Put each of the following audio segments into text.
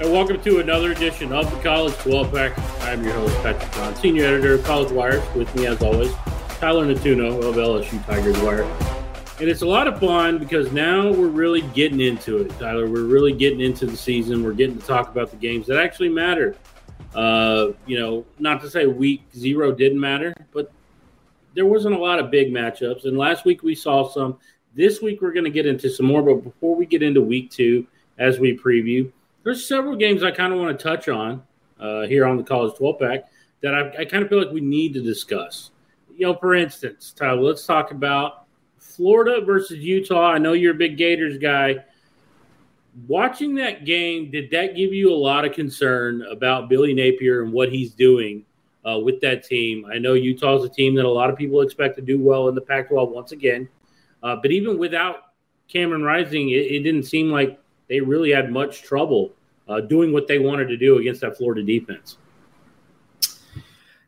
And welcome to another edition of the College 12 Pack. I'm your host, Patrick Conn, senior editor of College Wire. With me, as always, Tyler Nettuno of LSU Tigers Wire. And it's a lot of fun because now we're really getting into it, Tyler. We're really getting into the season. We're getting to talk about the games that actually matter. Uh, you know, not to say week zero didn't matter, but there wasn't a lot of big matchups. And last week we saw some. This week we're going to get into some more. But before we get into week two, as we preview, there's several games I kind of want to touch on uh, here on the College 12 pack that I, I kind of feel like we need to discuss. You know, for instance, Tyler, let's talk about Florida versus Utah. I know you're a big Gators guy. Watching that game, did that give you a lot of concern about Billy Napier and what he's doing uh, with that team? I know Utah's a team that a lot of people expect to do well in the Pac 12 once again. Uh, but even without Cameron Rising, it, it didn't seem like they really had much trouble uh, doing what they wanted to do against that Florida defense.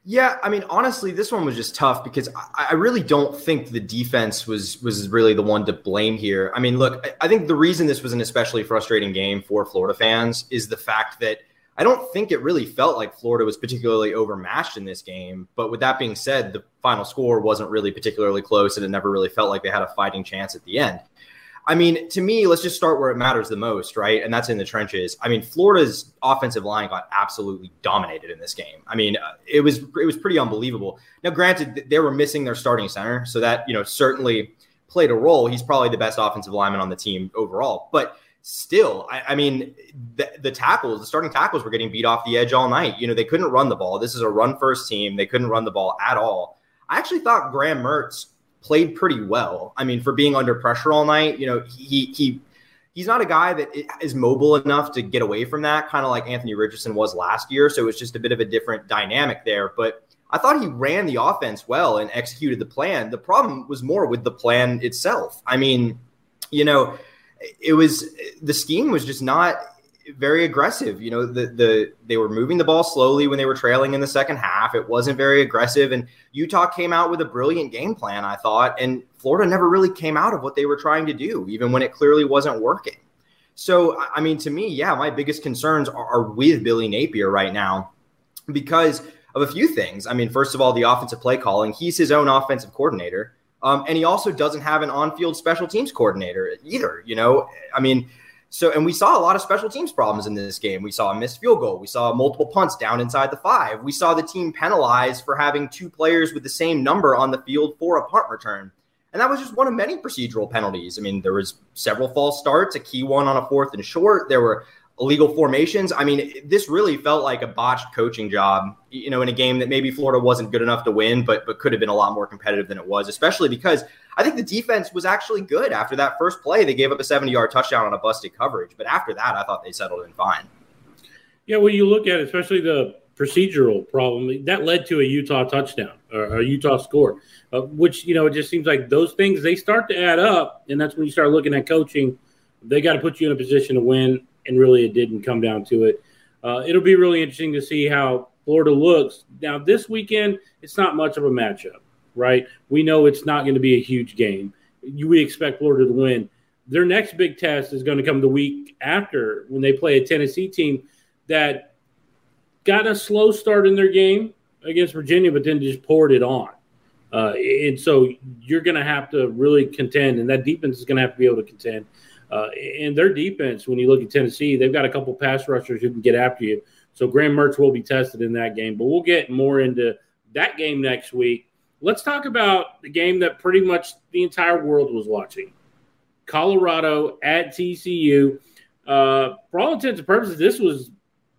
Yeah, I mean, honestly, this one was just tough because I, I, really don't think the defense was was really the one to blame here. I mean, look, I, I think the reason this was an especially frustrating game for Florida fans is the fact that I don't think it really felt like Florida was particularly overmatched in this game. But with that being said, the final score wasn't really particularly close, and it never really felt like they had a fighting chance at the end. I mean, to me, let's just start where it matters the most, right? And that's in the trenches. I mean, Florida's offensive line got absolutely dominated in this game. I mean, uh, it was it was pretty unbelievable. Now, granted, they were missing their starting center, so that you know certainly played a role. He's probably the best offensive lineman on the team overall, but still, I, I mean, the, the, tackles, the starting tackles were getting beat off the edge all night. You know, they couldn't run the ball. This is a run first team. They couldn't run the ball at all. I actually thought Graham Mertz played pretty well. I mean, for being under pressure all night, you know, he he he's not a guy that is mobile enough to get away from that, kind of like Anthony Richardson was last year. So it's just a bit of a different dynamic there. But I thought he ran the offense well and executed the plan. The problem was more with the plan itself. I mean, you know, it was the scheme was just not very aggressive. You know, the the they were moving the ball slowly when they were trailing in the second half. It wasn't very aggressive, and Utah came out with a brilliant game plan, I thought, and Florida never really came out of what they were trying to do, even when it clearly wasn't working. So, I mean, to me, yeah, my biggest concerns are, are with Billy Napier right now because of a few things. I mean, first of all, the offensive play calling. He's his own offensive coordinator. Um, and he also doesn't have an on-field special teams coordinator either. You know, I mean, so, and we saw a lot of special teams problems in this game. We saw a missed field goal. We saw multiple punts down inside the five. We saw the team penalized for having two players with the same number on the field for a punt return. And that was just one of many procedural penalties. I mean, there was several false starts, a key one on a fourth and short. There were illegal formations. I mean, this really felt like a botched coaching job, you know, in a game that maybe Florida wasn't good enough to win, but but could have been a lot more competitive than it was, especially because I think the defense was actually good after that first play. They gave up a 70 yard touchdown on a busted coverage, but after that, I thought they settled in fine. Yeah, when you look at it, especially the procedural problem, that led to a Utah touchdown or a Utah score, uh, which, you know, it just seems like those things, they start to add up. And that's when you start looking at coaching. They got to put you in a position to win. And really, it didn't come down to it. Uh, it'll be really interesting to see how Florida looks. Now, this weekend, it's not much of a matchup right? We know it's not going to be a huge game. We expect Florida to win. Their next big test is going to come the week after when they play a Tennessee team that got a slow start in their game against Virginia, but then just poured it on. Uh, and so you're going to have to really contend, and that defense is going to have to be able to contend. Uh, and their defense, when you look at Tennessee, they've got a couple pass rushers who can get after you. So Graham Mertz will be tested in that game, but we'll get more into that game next week let's talk about the game that pretty much the entire world was watching Colorado at TCU. Uh, for all intents and purposes, this was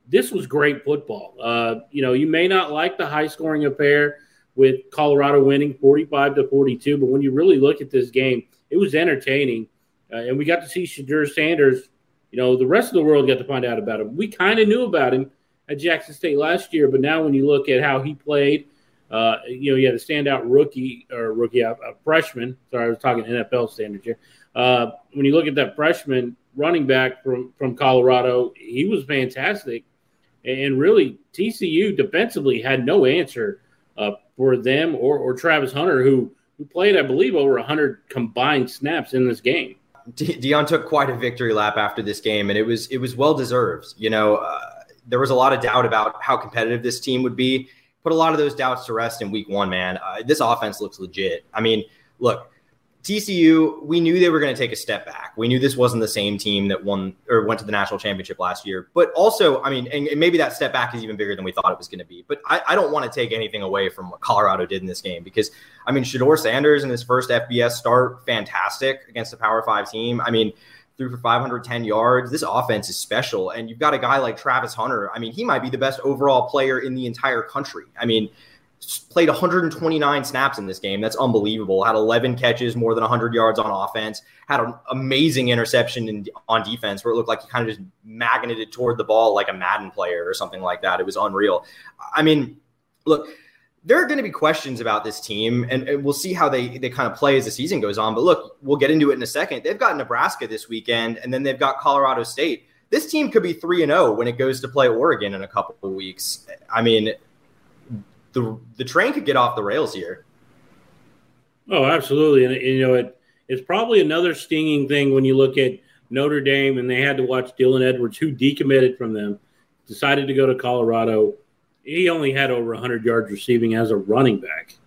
this was great football. Uh, you know, you may not like the high scoring affair with Colorado winning 45 to 42, but when you really look at this game, it was entertaining. Uh, and we got to see Shedeur Sanders. You know, the rest of the world got to find out about him. We kind of knew about him at Jackson State last year, but now when you look at how he played uh, you know, he had a standout rookie or rookie, a, a freshman. Sorry, I was talking NFL standards here. Uh, when you look at that freshman running back from from Colorado, he was fantastic, and really TCU defensively had no answer uh, for them or, or Travis Hunter, who who played, I believe, over 100 combined snaps in this game. Deion took quite a victory lap after this game, and it was it was well deserved. You know, uh, there was a lot of doubt about how competitive this team would be. Put a lot of those doubts to rest in Week One. Man, uh, this offense looks legit. I mean, look, TCU, we knew they were going to take a step back. We knew this wasn't the same team that won or went to the national championship last year. But also, I mean, and, and maybe that step back is even bigger than we thought it was going to be. But I, I don't want to take anything away from what Colorado did in this game because, I mean, Shedeur Sanders in his first FBS start, fantastic against a Power Five team. I mean, threw for 510 yards. This offense is special. And you've got a guy like Travis Hunter. I mean, he might be the best overall player in the entire country. I mean, played 129 snaps in this game. That's unbelievable. Had 11 catches, more than 100 yards on offense. Had an amazing interception in, on defense where it looked like he kind of just magneted toward the ball like a Madden player or something like that. It was unreal. I mean, look, there are going to be questions about this team, and, and, we'll see how they they kind of play as the season goes on. But look, we'll get into it in a second. They've got Nebraska this weekend, and then they've got Colorado State. This team could be three and zero oh when it goes to play Oregon in a couple of weeks. I mean, the the train could get off the rails here. Oh, absolutely, and, you know it. It's probably another stinging thing when you look at Notre Dame and they had to watch Dylan Edwards, who decommitted from them, decided to go to Colorado. He only had over 100 yards receiving as a running back.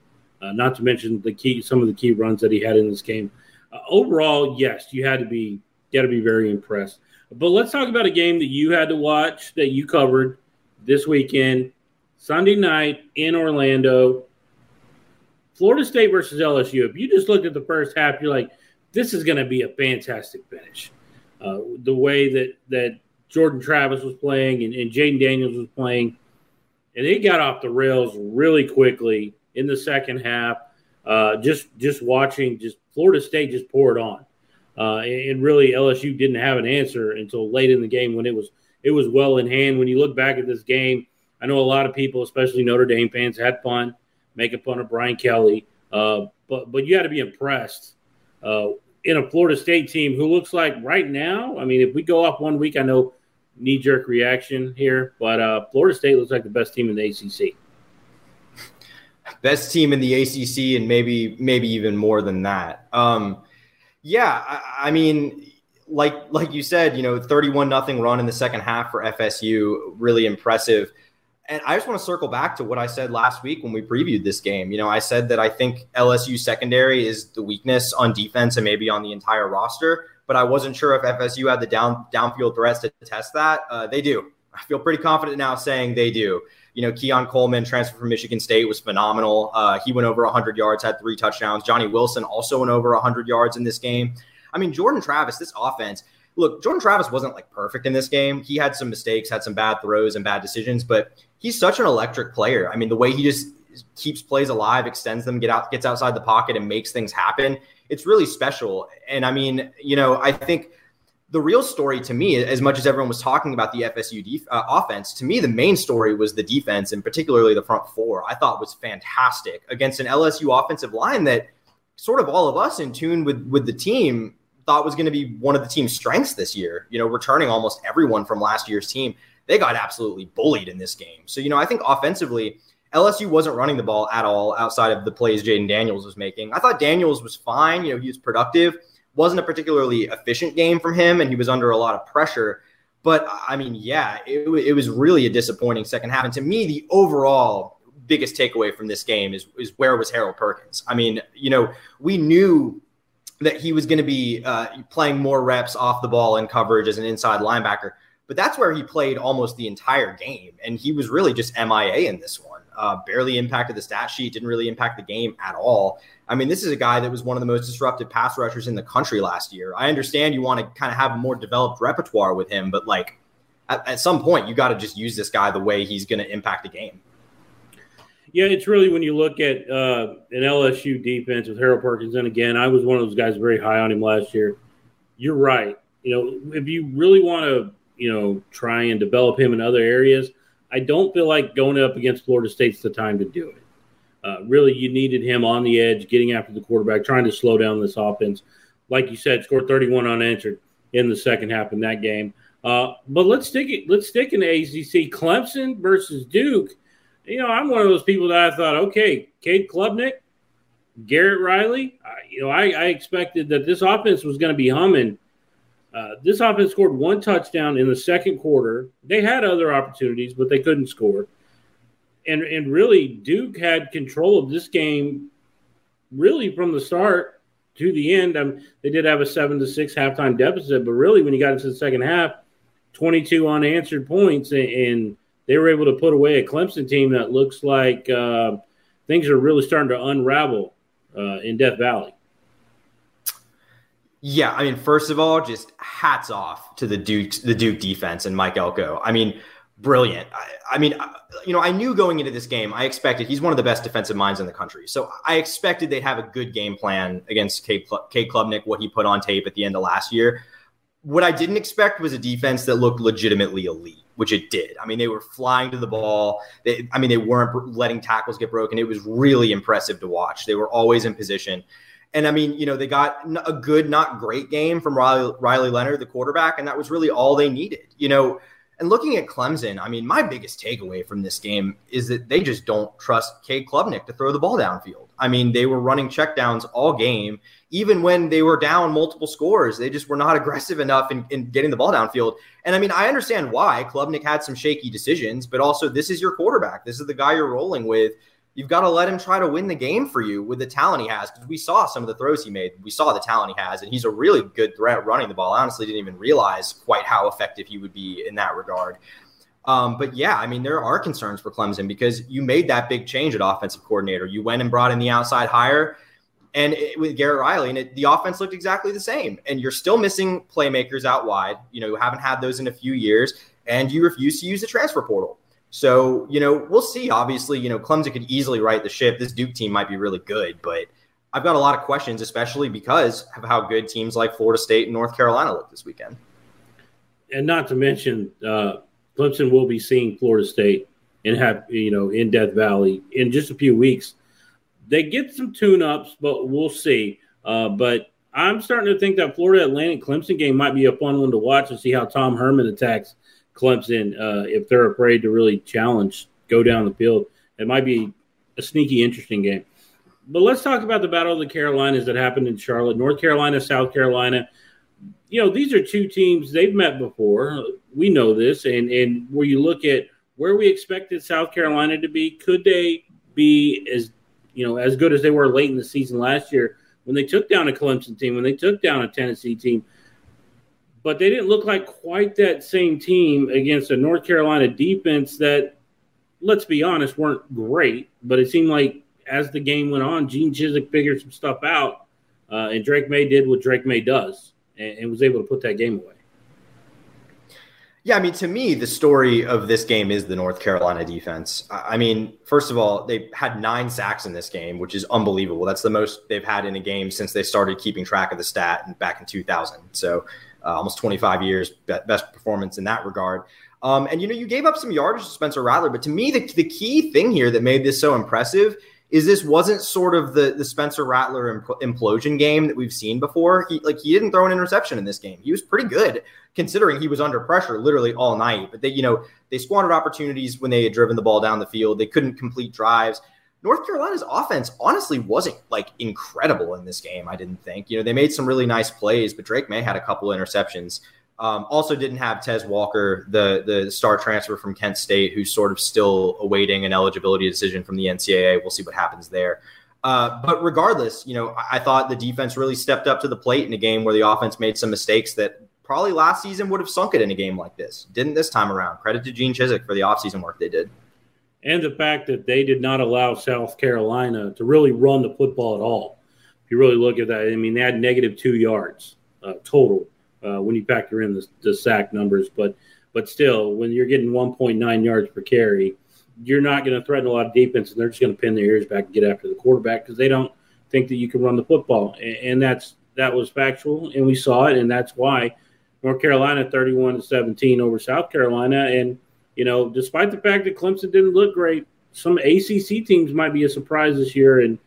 Uh, not to mention the key, some of the key runs that he had in this game. Uh, overall, yes, you had to be got to be very impressed. But let's talk about a game that you had to watch that you covered this weekend. Sunday night in Orlando, Florida State versus LSU. If you just look at the first half, you're like, this is going to be a fantastic finish. Uh, the way that that Jordan Travis was playing and, and Jayden Daniels was playing, and they got off the rails really quickly in the second half. Uh, just just watching, just Florida State just poured on, uh, and really LSU didn't have an answer until late in the game when it was it was well in hand. When you look back at this game I know a lot of people, especially Notre Dame fans, had fun making fun of Brian Kelly, uh, but but you got to be impressed uh, in a Florida State team who looks like right now. I mean, if we go off one week, I know knee jerk reaction here, but uh, Florida State looks like the best team in the ACC. Best team in the ACC, and maybe maybe even more than that. Um, yeah, I, I mean like like you said, you know, 31 nothing run in the second half for FSU, really impressive. And I just want to circle back to what I said last week when we previewed this game. You know, I said that I think LSU secondary is the weakness on defense and maybe on the entire roster, but I wasn't sure if FSU had the down downfield threats to test that. Uh, they do. I feel pretty confident now saying they do. You know, Keon Coleman, transfer from Michigan State, was phenomenal. Uh, he went over 100 yards, had three touchdowns. Johnny Wilson also went over 100 yards in this game. I mean, Jordan Travis, this offense – look, Jordan Travis wasn't like perfect in this game. He had some mistakes, had some bad throws and bad decisions, but he's such an electric player. I mean, the way he just keeps plays alive, extends them, get out, gets outside the pocket, and makes things happen. It's really special. And I mean, you know, I think the real story to me, as much as everyone was talking about the FSU def- uh, offense, to me the main story was the defense, and particularly the front four. I thought was fantastic against an LSU offensive line that sort of all of us in tune with with the team thought was going to be one of the team's strengths this year. You know, returning almost everyone from last year's team, they got absolutely bullied in this game. So, you know, I think offensively, LSU wasn't running the ball at all outside of the plays Jayden Daniels was making. I thought Daniels was fine. You know, he was productive. Wasn't a particularly efficient game from him, and he was under a lot of pressure. But I mean, yeah, it, it was really a disappointing second half. And to me, the overall biggest takeaway from this game is, is where was Harold Perkins? I mean, you know, we knew that he was going to be uh, playing more reps off the ball in coverage as an inside linebacker. But that's where he played almost the entire game. And he was really just MIA in this one. Uh, barely impacted the stat sheet, didn't really impact the game at all. I mean, this is a guy that was one of the most disruptive pass rushers in the country last year. I understand you want to kind of have a more developed repertoire with him, but like at, at some point, you got to just use this guy the way he's going to impact the game. Yeah, it's really when you look at uh, an LSU defense with Harold Perkins, and again, I was one of those guys very high on him last year. You're right. You know, if you really want to, you know, try and develop him in other areas, I don't feel like going up against Florida State's the time to do it. Uh, really, you needed him on the edge, getting after the quarterback, trying to slow down this offense. Like you said, scored 31 unanswered in the second half in that game. Uh, but let's stick it. Let's stick in the ACC. Clemson versus Duke you know, I'm one of those people that I thought, okay, Cade Klubnik, Garrett Riley, you know, I, I expected that this offense was going to be humming. Uh, this offense scored one touchdown in the second quarter. They had other opportunities, but they couldn't score. And and really, Duke had control of this game, really from the start to the end. Um, they did have a seven to six halftime deficit, but really, when you got into the second half, twenty two unanswered points, and, and, they were able to put away a Clemson team that looks like uh, things are really starting to unravel uh, in Death Valley. Yeah, I mean, first of all, just hats off to the Duke the Duke defense and Mike Elko. I mean, brilliant. I, I, mean, you know, I knew going into this game, I expected he's one of the best defensive minds in the country. So I expected they'd have a good game plan against Cade, Cade Klubnik, what he put on tape at the end of last year. What I didn't expect was a defense that looked legitimately elite, which it did. I mean, they were flying to the ball. They, I mean, they weren't letting tackles get broken. It was really impressive to watch. They were always in position. And I mean, you know, they got a good, not great game from Riley, Riley Leonard, the quarterback, and that was really all they needed. You know, and looking at Clemson, I mean, my biggest takeaway from this game is that they just don't trust Cade Klubnik to throw the ball downfield. I mean, they were running checkdowns all game, even when they were down multiple scores. They just were not aggressive enough in, in getting the ball downfield. And I mean, I understand why Klubnik had some shaky decisions, but also this is your quarterback. This is the guy you're rolling with you've got to let him try to win the game for you with the talent he has. Because we saw some of the throws he made. We saw the talent he has, and he's a really good threat running the ball. I honestly didn't even realize quite how effective he would be in that regard. Um, but yeah, I mean, there are concerns for Clemson because you made that big change at offensive coordinator. You went and brought in the outside hire and it, with Garrett Riley, and it, the offense looked exactly the same. And you're still missing playmakers out wide. You know, you haven't had those in a few years, and you refuse to use the transfer portal. So, you know, we'll see. Obviously, you know, Clemson could easily right the ship. This Duke team might be really good, but I've got a lot of questions, especially because of how good teams like Florida State and North Carolina look this weekend. And not to mention, uh, Clemson will be seeing Florida State and have you know in Death Valley in just a few weeks. They get some tune-ups, but we'll see. Uh, but I'm starting to think that Florida Atlantic Clemson game might be a fun one to watch and see how Tom Herman attacks Clemson, uh, if they're afraid to really challenge, go down the field, it might be a sneaky, interesting game. But let's talk about the Battle of the Carolinas that happened in Charlotte, North Carolina, South Carolina. You know, these are two teams they've met before. We know this, and and where you look at where we expected South Carolina to be, could they be as you know as good as they were late in the season last year when they took down a Clemson team, when they took down a Tennessee team? but they didn't look like quite that same team against a North Carolina defense that, let's be honest, weren't great. But it seemed like as the game went on, Gene Chizik figured some stuff out, uh, and Drake Maye did what Drake Maye does and, and was able to put that game away. Yeah, I mean, to me, the story of this game is the North Carolina defense. I mean, first of all, they had nine sacks in this game, which is unbelievable. That's the most they've had in a game since they started keeping track of the stat back in 2000. So uh, almost 25 years, best performance in that regard. Um, and you know, you gave up some yardage to Spencer Rattler, but to me, the, the key thing here that made this so impressive is this wasn't sort of the the Spencer Rattler implosion game that we've seen before. He like he didn't throw an interception in this game. He was pretty good considering he was under pressure literally all night. But they, you know, they squandered opportunities when they had driven the ball down the field. They couldn't complete drives. North Carolina's offense honestly wasn't like incredible in this game. I didn't think. You know, they made some really nice plays, but Drake Maye had a couple interceptions. Um, also, didn't have Tez Walker, the the star transfer from Kent State, who's sort of still awaiting an eligibility decision from the NCAA. We'll see what happens there. Uh, but regardless, you know, I, I thought the defense really stepped up to the plate in a game where the offense made some mistakes that probably last season would have sunk it in a game like this. Didn't this time around. Credit to Gene Chizik for the offseason work they did and the fact that they did not allow South Carolina to really run the football at all. If you really look at that, I mean, they had negative two yards uh, total uh, when you factor in the, the, sack numbers. But but still, when you're getting 1.9 yards per carry, you're not going to threaten a lot of defense, and they're just going to pin their ears back and get after the quarterback because they don't think that you can run the football. And, and that's that was factual, and we saw it, and that's why North Carolina 31 to 17 over South Carolina, and you know, despite the fact that Clemson didn't look great, some ACC teams might be a surprise this year, and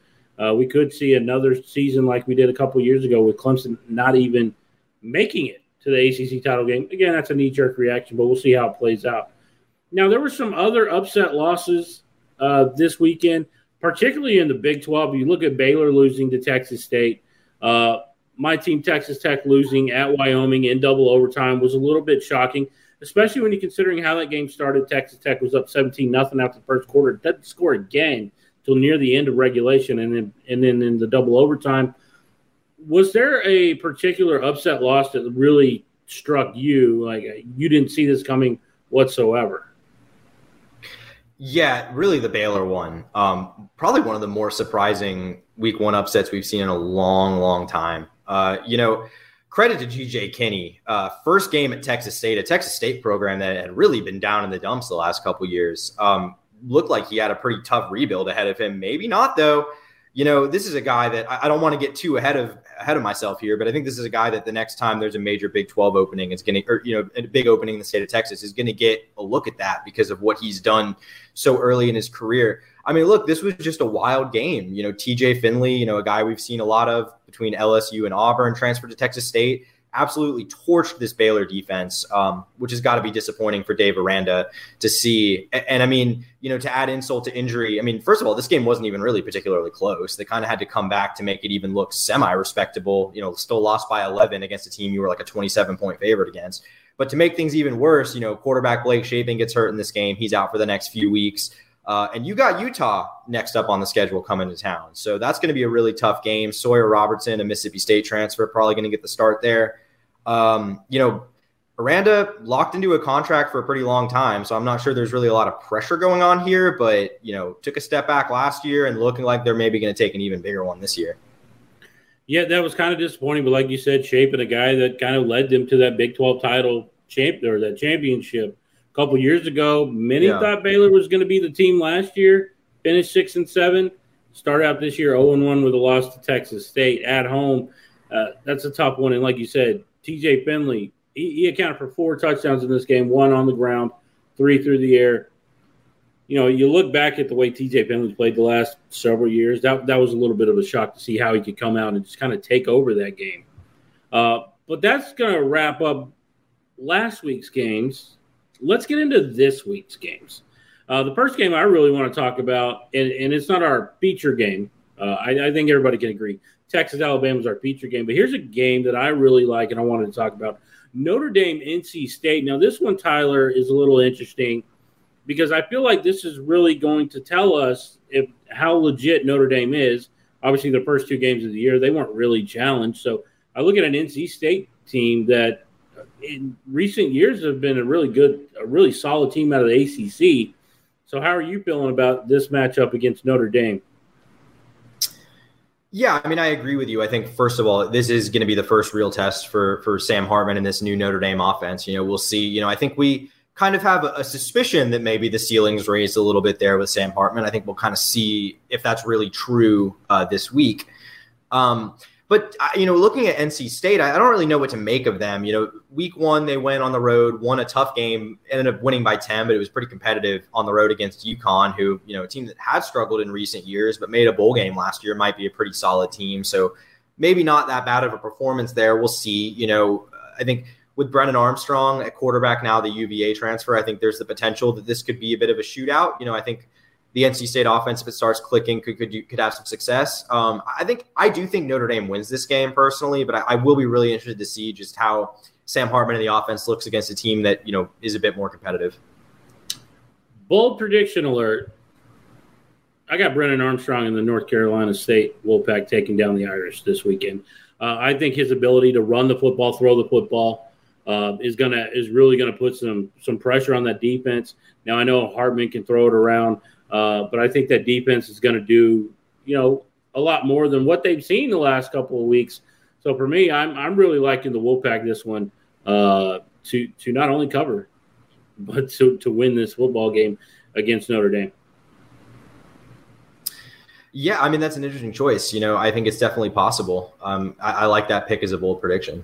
uh, we could see another season like we did a couple years ago with Clemson not even making it to the ACC title game. Again, that's a knee jerk reaction, but we'll see how it plays out. Now, there were some other upset losses uh, this weekend. particularly in the Big 12. You look at Baylor losing to Texas State. Uh, my team, Texas Tech, losing at Wyoming in double overtime was a little bit shocking, especially when you're considering how that game started. Texas Tech was up 17 nothing after the first quarter. Doesn't score again till near the end of regulation, and then and then in the double overtime. Was there a particular upset loss that really struck you? Like you didn't see this coming whatsoever? Yeah, really the Baylor one. Um, probably one of the more surprising week one upsets we've seen in a long, long time. Uh, you know, credit to GJ Kinne. Uh, first game at Texas State, a Texas State program that had really been down in the dumps the last couple years. Um, looked like he had a pretty tough rebuild ahead of him. Maybe not though you know, this is a guy that I, don't want to get too ahead of ahead of myself here, but I think this is a guy that the next time there's a major Big 12 opening, it's going to, or you know, a big opening in the state of Texas, is going to get a look at that because of what he's done so early in his career. I mean, look, this was just a wild game. You know, TJ Finley, you know, a guy we've seen a lot of between LSU and Auburn, transferred to Texas State absolutely torched this Baylor defense, um, which has got to be disappointing for Dave Aranda to see. And, and, I mean, you know, to add insult to injury, I mean, first of all, this game wasn't even really particularly close. They kind of had to come back to make it even look semi respectable. You know, still lost by 11 against a team you were like a 27 point favorite against. But to make things even worse, you know, quarterback Blake Shapen gets hurt in this game. He's out for the next few weeks. Uh, and you got Utah next up on the schedule coming to town. So that's going to be a really tough game. Sawyer Robertson, a Mississippi State transfer, probably going to get the start there. Um, you know, Aranda locked into a contract for a pretty long time, so I'm not sure there's really a lot of pressure going on here. But you know, took a step back last year and looking like they're maybe going to take an even bigger one this year. Yeah, that was kind of disappointing, but like you said, Shapen a guy that kind of led them to that Big 12 title champ or that championship couple years ago. Many yeah. thought Baylor was going to be the team last year, finished six and seven, start out this year 0 and 1 with a loss to Texas State at home. Uh, that's a tough one. And like you said, TJ Finley, he, he, accounted for four touchdowns in this game, one on the ground, three through the air. You know, you look back at the way TJ Finley played the last several years. That that was a little bit of a shock to see how he could come out and just kind of take over that game. Uh, but that's going to wrap up last week's games. Let's get into this week's games. Uh, the first game I really want to talk about, and, and it's not our feature game. Uh, I, I, think everybody can agree. Texas Alabama is our feature game, but here's a game that I really like and I wanted to talk about. Notre Dame NC State. Now this one Tyler is a little interesting because I feel like this is really going to tell us if how legit Notre Dame is. Obviously, the first two games of the year they weren't really challenged. So I look at an NC State team that in recent years have been a really good, a really solid team out of the ACC. So how are you feeling about this matchup against Notre Dame? Yeah, I mean, I agree with you. I think first of all, this is going to be the first real test for for Sam Hartman and this new Notre Dame offense. You know, we'll see. You know, I think we kind of have a, suspicion that maybe the ceiling's raised a little bit there with Sam Hartman. I think we'll kind of see if that's really true uh, this week. Um, but uh, you know, looking at NC State, I don't really know what to make of them. You know, week one they went on the road, won a tough game, ended up winning by ten, but it was pretty competitive on the road against UConn, who you know a team that had struggled in recent years, but made a bowl game last year. Might be a pretty solid team, so maybe not that bad of a performance there. We'll see. You know, I think with Brennan Armstrong at quarterback now, the UVA transfer, I think there's the potential that this could be a bit of a shootout. You know, I think the NC State offense, if it starts clicking, could could, could have some success. Um, I think I do think Notre Dame wins this game personally, but I, I, will be really interested to see just how Sam Hartman and the offense looks against a team that you know is a bit more competitive. Bold prediction alert! I got Brennan Armstrong in the North Carolina State Wolfpack taking down the Irish this weekend. Uh, I think his ability to run the football, throw the football, uh, is gonna is really gonna put some some pressure on that defense. Now I know Hartman can throw it around. Uh, but I think that defense is going to do, you know, a lot more than what they've seen the last couple of weeks. So for me, I'm I'm really liking the Wolfpack this one uh, to to not only cover, but to to win this football game against Notre Dame. Yeah, I mean that's an interesting choice. You know, I think it's definitely possible. Um, I, I like that pick as a bold prediction.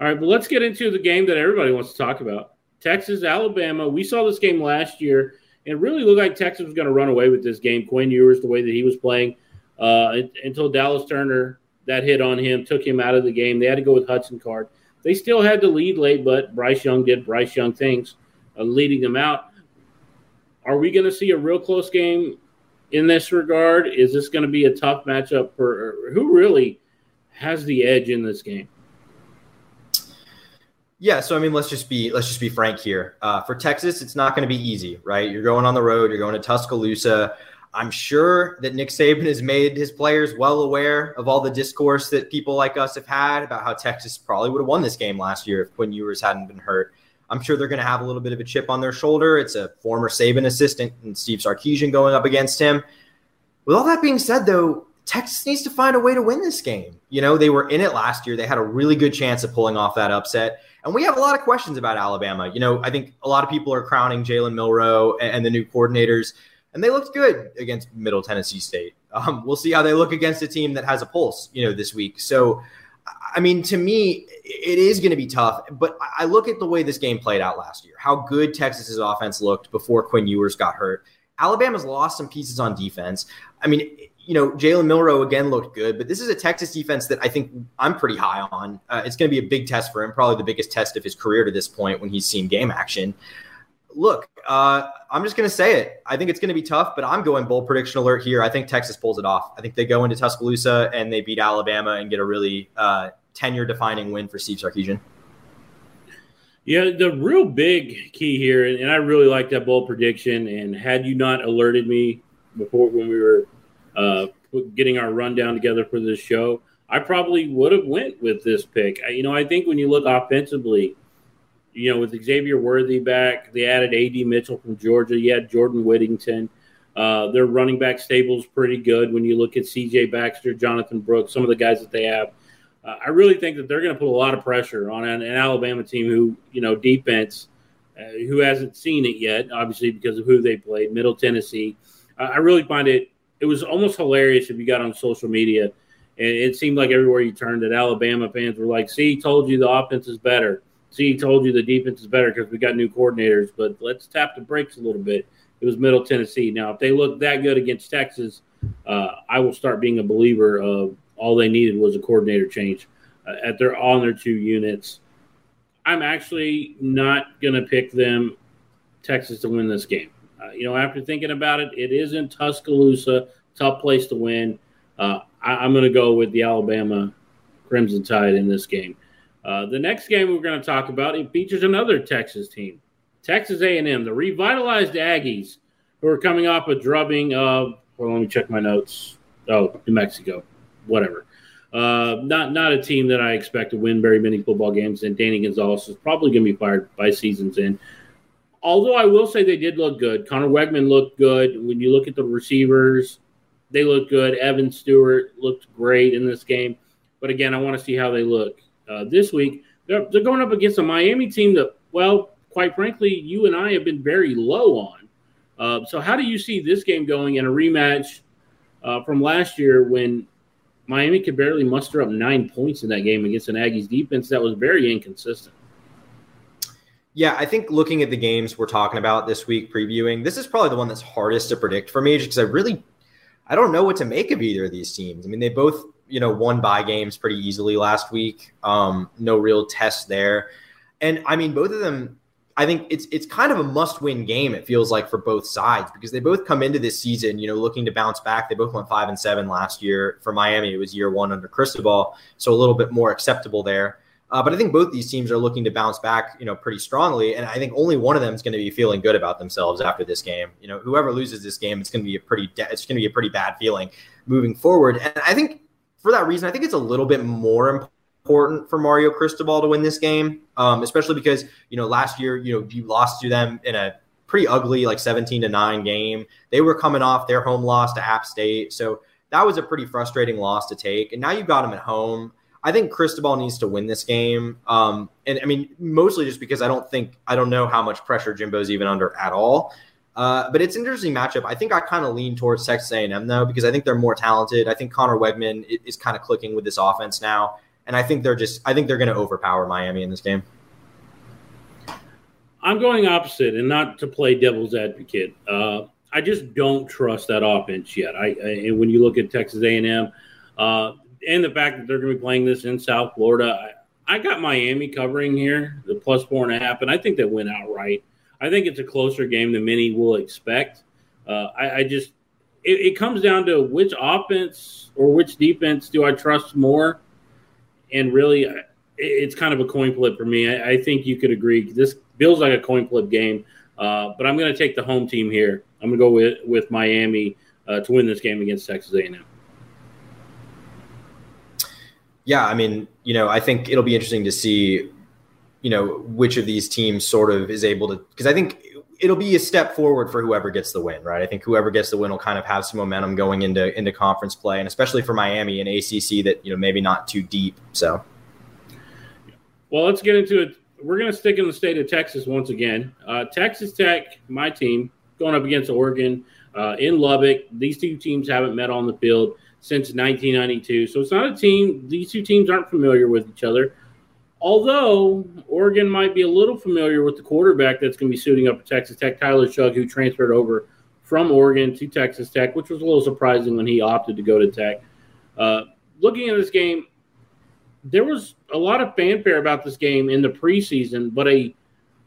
All right, but let's get into the game that everybody wants to talk about. Texas, Alabama. We saw this game last year it really looked like Texas was going to run away with this game. Quinn Ewers, the way that he was playing, uh, until Dallas Turner that hit on him took him out of the game. They had to go with Hudson Card. They still had to lead late, but Bryce Young did Bryce Young things, uh, leading them out. Are we going to see a real close game in this regard? Is this going to be a tough matchup for who really has the edge in this game? Yeah, so I mean, let's just be let's just be frank here. Uh, for Texas, it's not going to be easy, right? You're going on the road. You're going to Tuscaloosa. I'm sure that Nick Saban has made his players well aware of all the discourse that people like us have had about how Texas probably would have won this game last year if Quinn Ewers hadn't been hurt. I'm sure they're going to have a little bit of a chip on their shoulder. It's a former Saban assistant and Steve Sarkisian going up against him. With all that being said, though, Texas needs to find a way to win this game. You know, they were in it last year. They had a really good chance of pulling off that upset. And we have a lot of questions about Alabama. You know, I think a lot of people are crowning Jalen Milroe and the new coordinators, and they looked good against Middle Tennessee State. Um, we'll see how they look against a team that has a pulse, you know, this week. So, I mean, to me, it is going to be tough. But I look at the way this game played out last year, how good Texas's offense looked before Quinn Ewers got hurt. Alabama's lost some pieces on defense. I mean, you know, Jalen Milroe again looked good, but this is a Texas defense that I think I'm pretty high on. Uh, it's going to be a big test for him, probably the biggest test of his career to this point when he's seen game action. Look, uh, I'm just going to say it. I think it's going to be tough, but I'm going bold prediction alert here. I think Texas pulls it off. I think they go into Tuscaloosa and they beat Alabama and get a really uh, tenure defining win for Steve Sarkisian. Yeah, the real big key here, and I really like that bold prediction. And had you not alerted me before when we were uh, getting our rundown together for this show, I probably would have went with this pick. You know, I think when you look offensively, you know, with Xavier Worthy back, they added A.D. Mitchell from Georgia. You had Jordan Whittington. Uh, their running back stable is pretty good when you look at C.J. Baxter, Jonathan Brooks, some of the guys that they have. Uh, I really think that they're going to put a lot of pressure on an, an Alabama team who, you know, defense, uh, who hasn't seen it yet, obviously because of who they played, Middle Tennessee. I really find it it was almost hilarious if you got on social media. And it seemed like everywhere you turned that Alabama fans were like, see, told you the offense is better. See, told you the defense is better because we got new coordinators, but let's tap the brakes a little bit. It was Middle Tennessee. Now, if they look that good against Texas, uh, I will start being a believer of all they needed was a coordinator change uh, at their on their two units. I'm actually not going to pick them Texas to win this game. Uh, you know, after thinking about it, it is in Tuscaloosa, tough place to win. Uh, I, am going to go with the Alabama Crimson Tide in this game. Uh, the next game we're going to talk about it features another Texas team, Texas A&M, the revitalized Aggies, who are coming off a drubbing of. Well, let me check my notes. Oh, New Mexico, whatever. Uh, not not a team that I expect to win very many football games. And Danny Gonzales is probably going to be fired by season's end although I will say they did look good. Conner Weigman looked good. When you look at the receivers, they look good. Evan Stewart looked great in this game. But again, I want to see how they look uh, this week. They're, they're, going up against a Miami team that, well, quite frankly, you and I have been very low on. Uh, so, how do you see this game going in a rematch uh, from last year when Miami could barely muster up nine points in that game against an Aggies defense that was very inconsistent? Yeah, I think looking at the games we're talking about this week, previewing, this is probably the one that's hardest to predict for me just because I really, I don't know what to make of either of these teams. I mean, they both, you know, won by games pretty easily last week. Um, no real test there, and I mean, both of them. I think it's it's kind of a must-win game. It feels like for both sides because they both come into this season, you know, looking to bounce back. They both went five and seven last year. For Miami, it was year one under Cristobal, so a little bit more acceptable there. Uh, but I think both these teams are looking to bounce back, you know, pretty strongly. And I think only one of them is going to be feeling good about themselves after this game. You know, whoever loses this game, it's going to be a pretty, de- it's going to be a pretty bad feeling moving forward. And I think for that reason, I think it's a little bit more important for Mario Cristobal to win this game, um, especially because you know last year, you know, you lost to them in a pretty ugly like 17 to 9 game. They were coming off their home loss to App State. So that was a pretty frustrating loss to take. And now you've got them at home. I think Cristobal needs to win this game. Um, and I mean, mostly just because I don't think, I don't know how much pressure Jimbo's even under at all. Uh, but it's an interesting matchup. I think I kind of lean towards Texas A&M though, because I think they're more talented. I think Conner Weigman is kind of clicking with this offense now. And I think they're just, I think they're going to overpower Miami in this game. I'm going opposite and not to play devil's advocate. Uh, I just don't trust that offense yet. I, I, and when you look at Texas A&M, uh, and the fact that they're going to be playing this in South Florida, I, I, got Miami covering here, the plus four and a half, and I think they win outright. I think it's a closer game than many will expect. Uh, I, I, just, it, it comes down to which offense or which defense do I trust more, and really, it's kind of a coin flip for me. I, I think you could agree. This feels like a coin flip game, uh, but I'm going to take the home team here. I'm going to go with with Miami uh, to win this game against Texas A&M. Yeah, I mean, you know, I think it'll be interesting to see, you know, which of these teams sort of is able to because I think it'll be a step forward for whoever gets the win, right? I think whoever gets the win will kind of have some momentum going into into conference play, and especially for Miami and ACC that you know maybe not too deep. So, well, let's get into it. We're going to stick in the state of Texas once again. Uh, Texas Tech, my team, going up against Oregon uh, in Lubbock. These two teams haven't met on the field since 1992, so it's not a team. These two teams aren't familiar with each other. Although Oregon might be a little familiar with the quarterback that's going to be suiting up at Texas Tech, Tyler Shough, who transferred over from Oregon to Texas Tech, which was a little surprising when he opted to go to Tech. Uh, looking at this game, there was a lot of fanfare about this game in the preseason, but a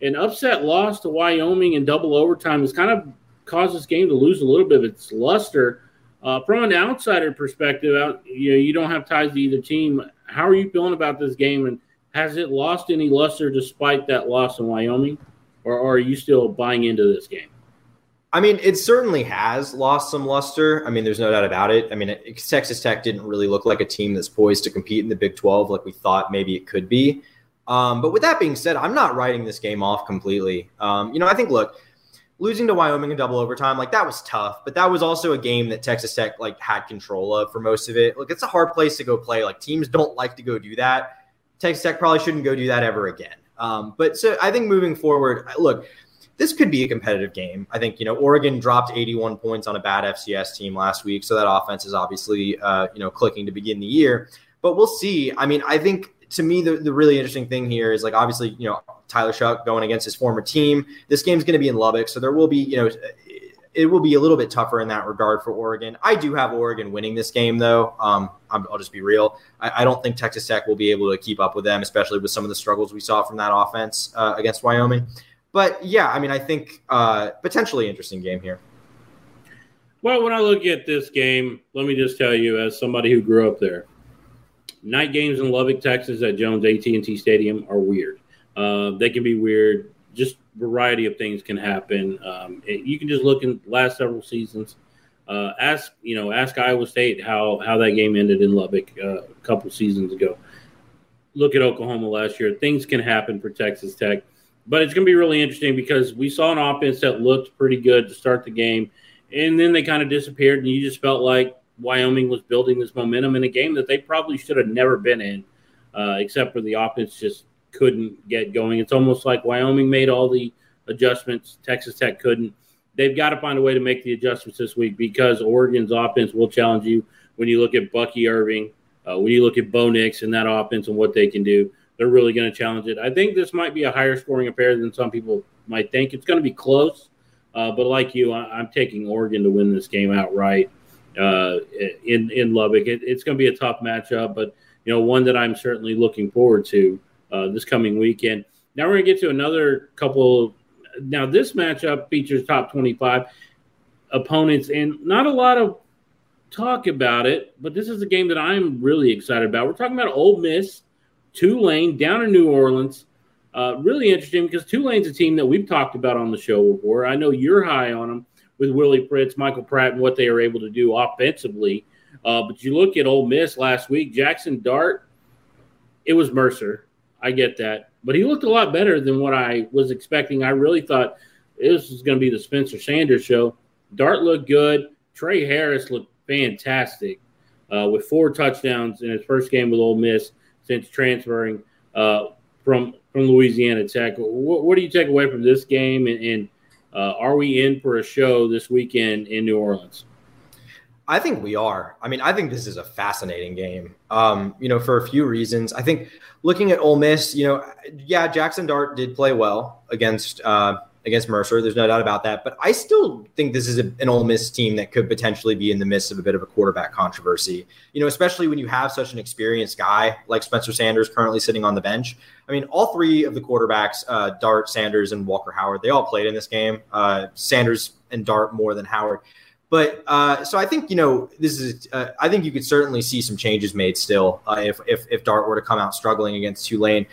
an upset loss to Wyoming in double overtime has kind of caused this game to lose a little bit of its luster. Uh, from an outsider perspective, out you know you don't have ties to either team. How are you feeling about this game and has it lost any luster despite that loss in Wyoming, or, are you still buying into this game? I mean, it certainly has lost some luster. I mean, there's no doubt about it. I mean, Texas Tech didn't really look like a team that's poised to compete in the Big 12 like we thought maybe it could be. Um, but with that being said, I'm not writing this game off completely. Um, you know, I think, look, losing to Wyoming in double overtime, like that was tough, but that was also a game that Texas Tech like had control of for most of it. Look, it's a hard place to go play. Like teams don't like to go do that. Texas Tech probably shouldn't go do that ever again. Um, but so I think moving forward, look, this could be a competitive game. I think you know Oregon dropped 81 points on a bad FCS team last week, so that offense is obviously uh, you know clicking to begin the year. But we'll see. I mean, I think to me the, the really interesting thing here is like obviously you know Tyler Shough going against his former team. This game's going to be in Lubbock, so there will be you know it will be a little bit tougher in that regard for Oregon. I do have Oregon winning this game, though. Um, I'll just be real. I, I, don't think Texas Tech will be able to keep up with them, especially with some of the struggles we saw from that offense uh, against Wyoming. But yeah, I mean, I think uh, potentially interesting game here. Well, when I look at this game, let me just tell you, as somebody who grew up there, night games in Lubbock, Texas, at Jones AT&T Stadium are weird. Uh, they can be weird just variety of things can happen. Um, it, you can just look in last several seasons. Uh, ask you know ask Iowa State how how that game ended in Lubbock uh, a couple seasons ago. Look at Oklahoma last year. Things can happen for Texas Tech, but it's going to be really interesting because we saw an offense that looked pretty good to start the game, and then they kind of disappeared, and you just felt like Wyoming was building this momentum in a game that they probably should have never been in, uh, except for the offense just couldn't get going. It's almost like Wyoming made all the adjustments, Texas Tech couldn't. They've got to find a way to make the adjustments this week because Oregon's offense will challenge you when you look at Bucky Irving, uh, when you look at Bo Nix and that offense and what they can do. They're really going to challenge it. I think this might be a higher scoring affair than some people might think. It's going to be close, uh, but like you, I, am taking Oregon to win this game outright uh, in in Lubbock. It, it's going to be a tough matchup, but you know one that I'm certainly looking forward to uh, this coming weekend. Now we're going to get to another couple. Now this matchup features top 25 opponents, and not a lot of talk about it, but this is a game that I'm really excited about. We're talking about Ole Miss, Tulane down in New Orleans. Uh, really interesting because Tulane's a team that we've talked about on the show before. I know you're high on them with Willie Fritz, Michael Pratt, and what they are able to do offensively. Uh, but you look at Ole Miss last week, Jackson Dart, it was Mercer. I get that. But he looked a lot better than what I was expecting. I really thought this was going to be the Spencer Sanders show. Dart looked good. Tre Harris looked fantastic uh, with four touchdowns in his first game with Ole Miss since transferring uh, from from Louisiana Tech. What, what, do you take away from this game? And, and uh, are we in for a show this weekend in New Orleans? I think we are. I mean, I think this is a fascinating game. Um, you know, for a few reasons. I think looking at Ole Miss, you know, yeah, Jackson Dart did play well against uh, against Mercer. There's no doubt about that. But I still think this is a, an Ole Miss team that could potentially be in the midst of a bit of a quarterback controversy. You know, especially when you have such an experienced guy like Spencer Sanders currently sitting on the bench. I mean, all three of the quarterbacks, uh, Dart, Sanders, and Walker Howard, they all played in this game. Uh, Sanders and Dart more than Howard But uh, so I think you know this is. Uh, I think you could certainly see some changes made still uh, if, if if Dart were to come out struggling against Tulane.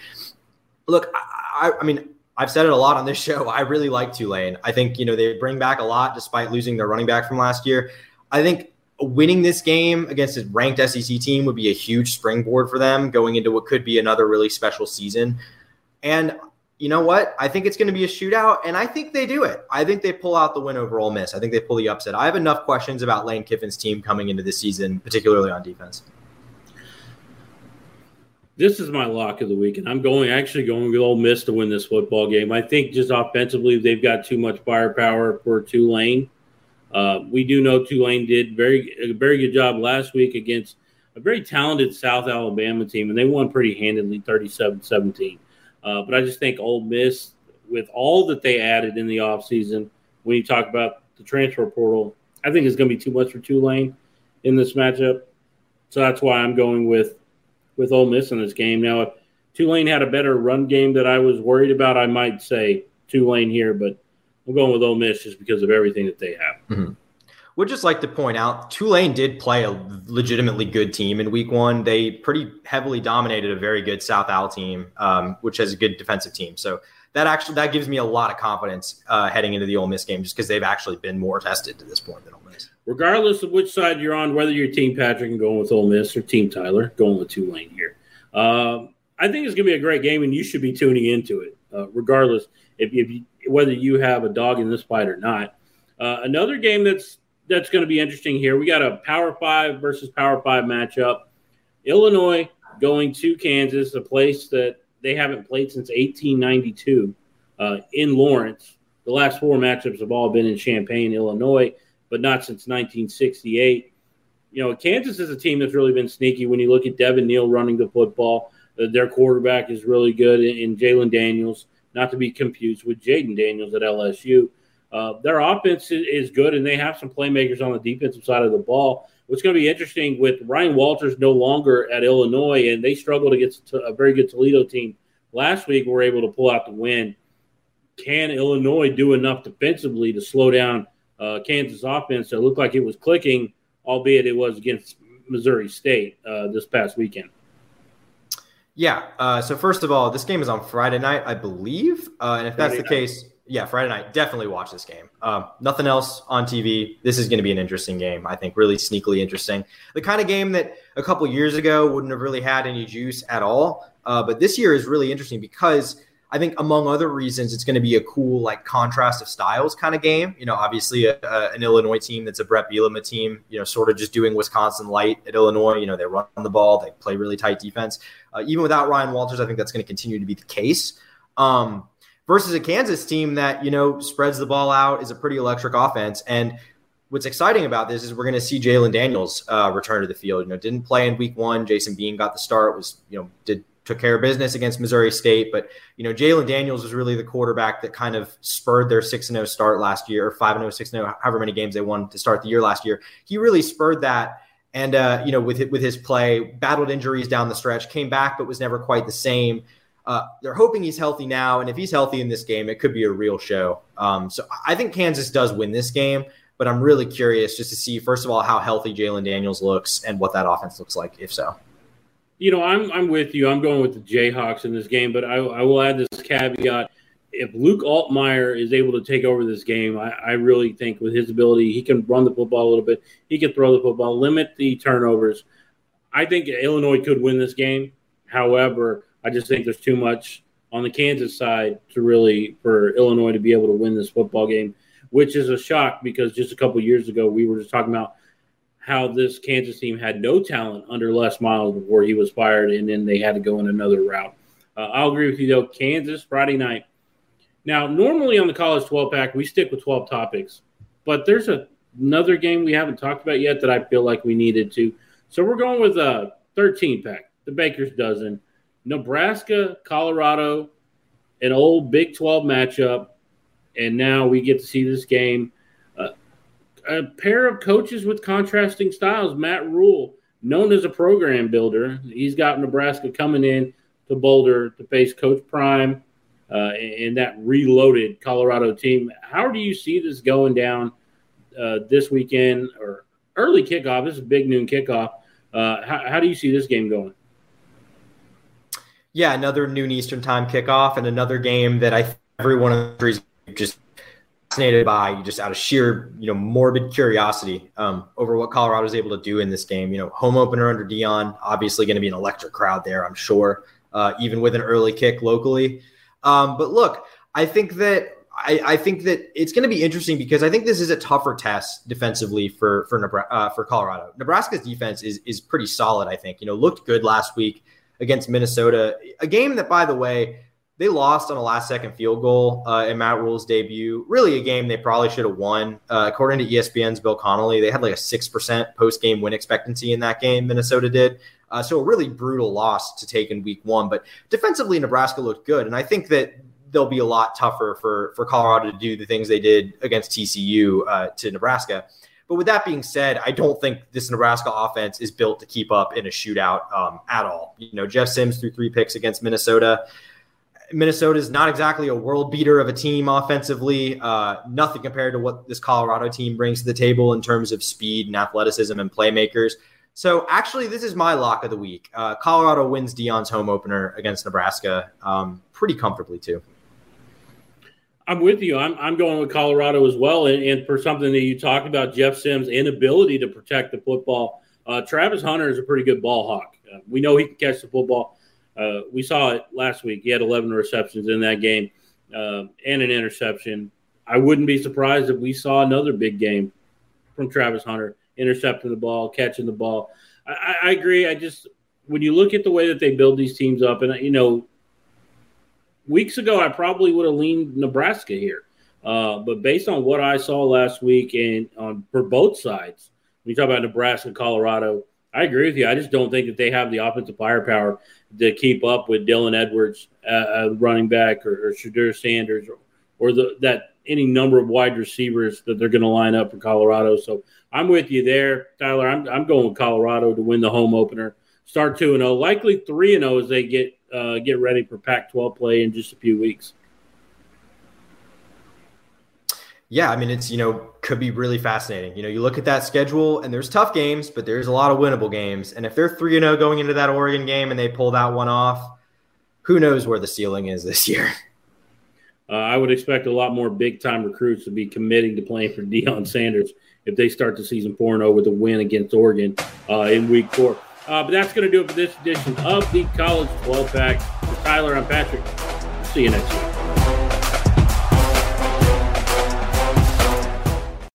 Look, I, I mean, I've said it a lot on this show. I really like Tulane. I think you know they bring back a lot despite losing their running back from last year. I think winning this game against a ranked SEC team would be a huge springboard for them going into what could be another really special season. And you know what? I think it's going to be a shootout, and I think they do it. I think they pull out the win over Ole Miss. I think they pull the upset. I have enough questions about Lane Kiffin's team coming into this season, particularly on defense. This is my lock of the week, and I'm going actually going with Ole Miss to win this football game. I think just offensively, they've got too much firepower for Tulane. Uh, we do know Tulane did very a very good job last week against a very talented South Alabama team, and they won pretty handily, 37-17. Uh, but I just think Ole Miss, with all that they added in the offseason, when you talk about the transfer portal, I think it's going to be too much for Tulane in this matchup. So that's why I'm going with with Ole Miss in this game. Now, if Tulane had a better run game that I was worried about, I might say Tulane here, but I'm going with Ole Miss just because of everything that they have. Mm-hmm. Would just like to point out Tulane did play a legitimately good team in Week One. They pretty heavily dominated a very good South Al team, um, which has a good defensive team. So that actually that gives me a lot of confidence uh, heading into the Ole Miss game, just because they've actually been more tested to this point than Ole Miss. Regardless of which side you're on, whether you're Team Patrick and going with Ole Miss or Team Tyler going with Tulane here, uh, I think it's going to be a great game, and you should be tuning into it, uh, regardless if, if you, whether you have a dog in this fight or not. Uh, another game that's that's going to be interesting here. We got a Power Five versus Power Five matchup. Illinois going to Kansas, a place that they haven't played since 1892 uh, in Lawrence. The last four matchups have all been in Champaign, Illinois, but not since 1968. You know, Kansas is a team that's really been sneaky. When you look at Devin Neal running the football, uh, their quarterback is really good in, Jalon Daniels, not to be confused with Jayden Daniels at LSU. Uh, their offense is good, and they have some playmakers on the defensive side of the ball. What's going to be interesting with Ryan Walters no longer at Illinois, and they struggled against a very good Toledo team last week. Were able to pull out the win. Can Illinois do enough defensively to slow down uh, Kansas offense that looked like it was clicking, albeit it was against Missouri State uh, this past weekend? Yeah. Uh, so first of all, this game is on Friday night, I believe, uh, and if Friday that's the night. case yeah, Friday night. Definitely watch this game. Um, nothing else on TV. This is going to be an interesting game. I think really sneakily interesting. The kind of game that a couple years ago wouldn't have really had any juice at all. Uh, but this year is really interesting because I think among other reasons, it's going to be a cool like contrast of styles kind of game. You know, obviously a, a, an Illinois team that's a Bret Bielema team. You know, sort of just doing Wisconsin light at Illinois. You know, they run the ball, they play really tight defense. Uh, even without Ryan Walters, I think that's going to continue to be the case. Um, versus a Kansas team that, you know, spreads the ball out, is a pretty electric offense. And what's exciting about this is we're going to see Jalon Daniels uh, return to the field. You know, didn't play in week one. Jason Bean got the start, was, you know, did took care of business against Missouri State. But, you know, Jalon Daniels was really the quarterback that kind of spurred their 6 and 0 start last year, or 5 0, 6 0, however many games they won to start the year last year. He really spurred that. And, uh, you know, with, with his play, battled injuries down the stretch, came back, but was never quite the same. Uh, they're hoping he's healthy now, and if he's healthy in this game, it could be a real show. Um, so I think Kansas does win this game, but I'm really curious just to see first of all how healthy Jalon Daniels looks and what that offense looks like, if so. You know, I'm I'm with you. I'm going with the Jayhawks in this game, but I, I will add this caveat: if Luke Altmyer is able to take over this game, I, I really think with his ability, he can run the football a little bit. He can throw the football, limit the turnovers. I think Illinois could win this game. However, I just think there's too much on the Kansas side to really for Illinois to be able to win this football game, which is a shock because just a couple years ago we were just talking about how this Kansas team had no talent under Les Miles before he was fired, and then they had to go in another route. Uh, I'll agree with you though. Kansas Friday night. Now, normally on the college 12 pack, we stick with 12 topics, but there's a, another game we haven't talked about yet that I feel like we needed to. So we're going with a 13 pack, the Baker's Dozen. Nebraska, Colorado, an old Big 12 matchup. And now we get to see this game. A pair of coaches with contrasting styles. Matt Rhule, known as a program builder, he's got Nebraska coming in to Boulder to face Coach Prime uh, and that reloaded Colorado team. How do you see this going down uh, this weekend or early kickoff. This is a big noon kickoff. Uh, how, how do you see this game going? Yeah, another noon Eastern time kickoff and another game that I everyone is just fascinated by, just out of sheer you know morbid curiosity um, over what Colorado is able to do in this game. You know, home opener under Deion, obviously going to be an electric crowd there, I'm sure, uh, even with an early kick locally. Um, but look, I think that I, I, think that it's going to be interesting because I think this is a tougher test defensively for for Nebraska, uh, for Colorado. Nebraska's defense is is pretty solid. I think you know looked good last week against Minnesota, a game that by the way they lost on a last second field goal uh, in Matt Rhule's debut. Really, a game they probably should have won. Uh, according to ESPN's Bill Connelly, they had like a six percent post game win expectancy in that game. Minnesota did. Uh, so a really brutal loss to take in week one. But defensively, Nebraska looked good, and I think that they'll be a lot tougher for for Colorado to do the things they did against TCU uh, to Nebraska. But with that being said, I don't think this Nebraska offense is built to keep up in a shootout um, at all. You know, Jeff Sims threw three picks against Minnesota. Minnesota is not exactly a world beater of a team offensively. Uh, nothing compared to what this Colorado team brings to the table in terms of speed and athleticism and playmakers. So actually, this is my lock of the week. Uh, Colorado wins Deion's home opener against Nebraska um, pretty comfortably too. I'm with you. I'm, I'm going with Colorado as well. And, and, for something that you talked about, Jeff Sims' inability to protect the football, uh, Travis Hunter is a pretty good ball hawk. Uh, we know he can catch the football. Uh, we saw it last week. He had 11 receptions in that game uh, and an interception. I wouldn't be surprised if we saw another big game from Travis Hunter, intercepting the ball, catching the ball. I, I agree. I just, when you look at the way that they build these teams up, and, you know, weeks ago, I probably would have leaned Nebraska here. Uh, but based on what I saw last week and on for both sides, when you talk about Nebraska, and Colorado, I agree with you. I just don't think that they have the offensive firepower to keep up with Dylan Edwards, uh, uh, running back, or, or Shedeur Sanders, or, or the, that any number of wide receivers that they're going to line up for Colorado. So I'm with you there, Tyler. I'm, I'm going with Colorado to win the home opener. Start two and zero, oh. likely three and zero oh as they get uh, get ready for Pac-12 play in just a few weeks. Yeah, I mean it's you know could be really fascinating. You know, you look at that schedule and there's tough games, but there's a lot of winnable games. And if they're three and zero oh going into that Oregon game and they pull that one off, who knows where the ceiling is this year? Uh, I would expect a lot more big time recruits to be committing to playing for Deion Sanders if they start the season 4 0 with a win against Oregon uh, in week four. Uh, but that's going to do it for this edition of the College 12 Pack. For Tyler, I'm Patrick. See you next week.